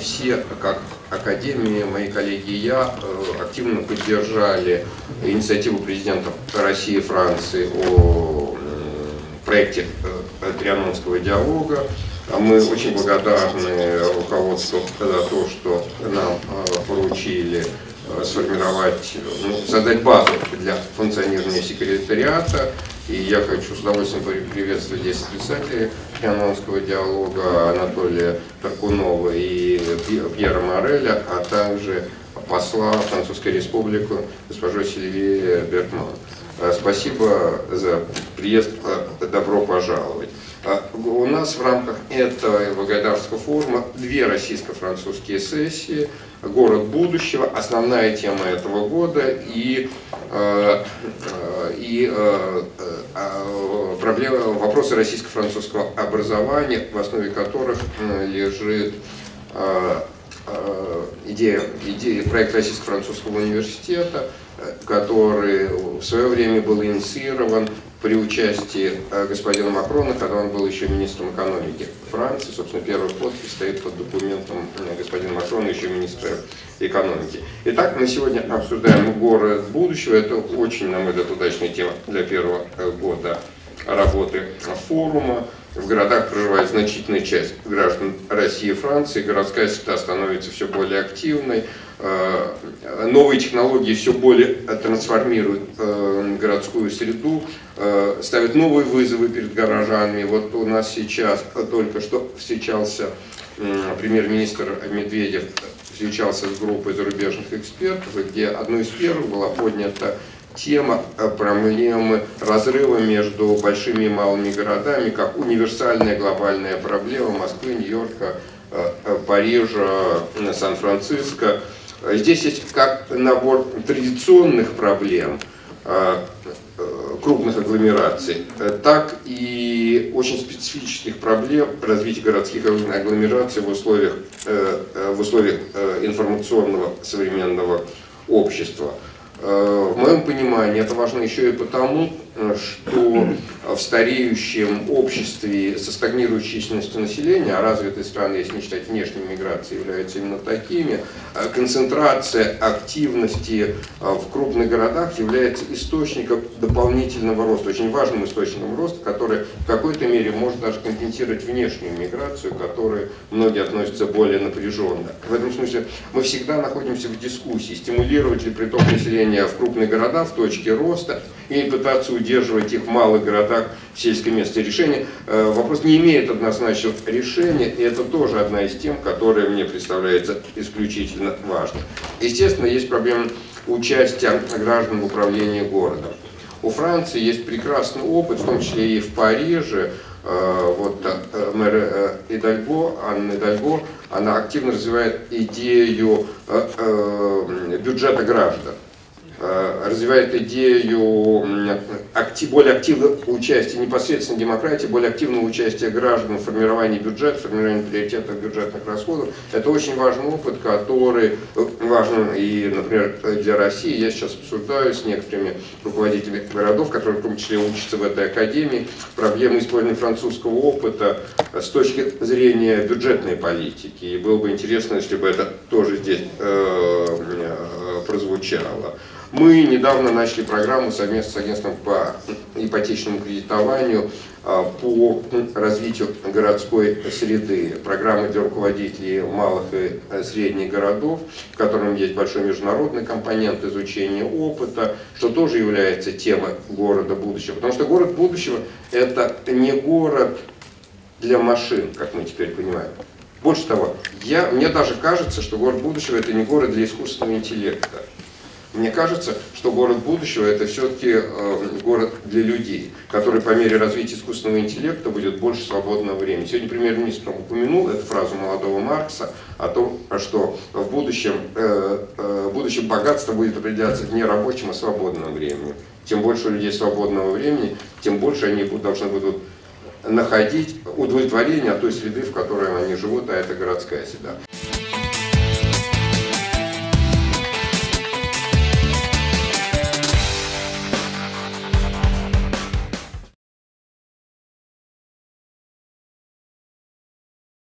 все, как Академия, мои коллеги и я, э, активно поддержали инициативу президентов России и Франции о проекте э, Трианонского диалога. А мы очень благодарны руководству за то, что нам поручили сформировать, ну, создать базу для функционирования секретариата. И я хочу с удовольствием приветствовать здесь председателей Трианонского диалога Анатолия Таркунова и Пьера Мореля, а также посла Французской Республики госпожу Сильвии Бертман. Э, спасибо за приезд, э, добро пожаловать. Э, у нас в рамках этого Волгодарского форума две российско-французские сессии – город будущего, основная тема этого года и, и проблемы, вопросы российско-французского образования, в основе которых лежит идея, идея проект Российско-французского университета, который в свое время был инициирован при участии э, господина Макрона, когда он был еще министром экономики Франции. Собственно, первый подпись стоит под документом э, господина Макрона, еще министра экономики. Итак, мы сегодня обсуждаем город будущего. Это очень, на мой взгляд, удачная тема для первого э, года работы форума. В городах проживает значительная часть граждан России и Франции. Городская среда становится все более активной. Э, новые технологии все более трансформируют э, городскую среду, э, ставят новые вызовы перед горожанами. Вот у нас сейчас только что встречался премьер-министр Медведев, встречался с группой зарубежных экспертов, где одной из первых была поднята тема проблемы разрыва между большими и малыми городами, как универсальная глобальная проблема Москвы, Нью-Йорка, Парижа, Сан-Франциско. Здесь есть как набор традиционных проблем, а, э, крупных агломераций, так и очень специфических проблем развития городских агломераций в условиях, э, э, в условиях информационного современного общества. В моем понимании это важно еще и потому, что в стареющем обществе со стагнирующей численностью населения, а развитые страны, если не считать внешней миграции, являются именно такими, э, концентрация активности э, в крупных городах является источником дополнительного роста, очень важным источником роста, который в какой-то мере может даже компенсировать внешнюю миграцию, к которой многие относятся более напряженно. В этом смысле мы всегда находимся в дискуссии, стимулировать ли приток населения в крупные города в точке роста и пытаться удерживать их в малых городах в сельском месте решения. Э, вопрос не имеет однозначного решения, и это тоже одна из тем, которая мне представляется исключительно важной. Естественно, есть проблема участия граждан в управлении городом. У Франции есть прекрасный опыт, в том числе и в Париже. Э, вот э, мэр Идальго, Анна Идальго, она активно развивает идею бюджета граждан. Развивает идею актив, более активного участия, непосредственно демократии, более активного участия граждан в формировании бюджета, формировании приоритетов бюджетных расходов. Это очень важный опыт, который э, важен и, например, для России. Я сейчас обсуждаю с некоторыми руководителями городов, которые в том числе учатся в этой академии, проблемы использования французского опыта с точки зрения бюджетной политики. И было бы интересно, если бы это тоже здесь э, э прозвучало. Мы недавно начали программу совместно с агентством по ипотечному кредитованию а, по развитию городской среды. Программа для руководителей малых и средних городов, в котором есть большой международный компонент изучения опыта, что тоже является темой города будущего. Потому что город будущего – это не город для машин, как мы теперь понимаем. Больше того, я, мне даже кажется, что город будущего – это не город для искусственного интеллекта. Мне кажется, что город будущего это все-таки э, город для людей, который по мере развития искусственного интеллекта будет больше свободного времени. Сегодня премьер-министр упомянул эту фразу молодого Маркса о том, что в будущем, э, э, в будущем богатство будет определяться не рабочим, а свободным временем. Чем больше у людей свободного времени, тем больше они должны будут находить удовлетворение от той среды, в которой они живут, а это городская среда.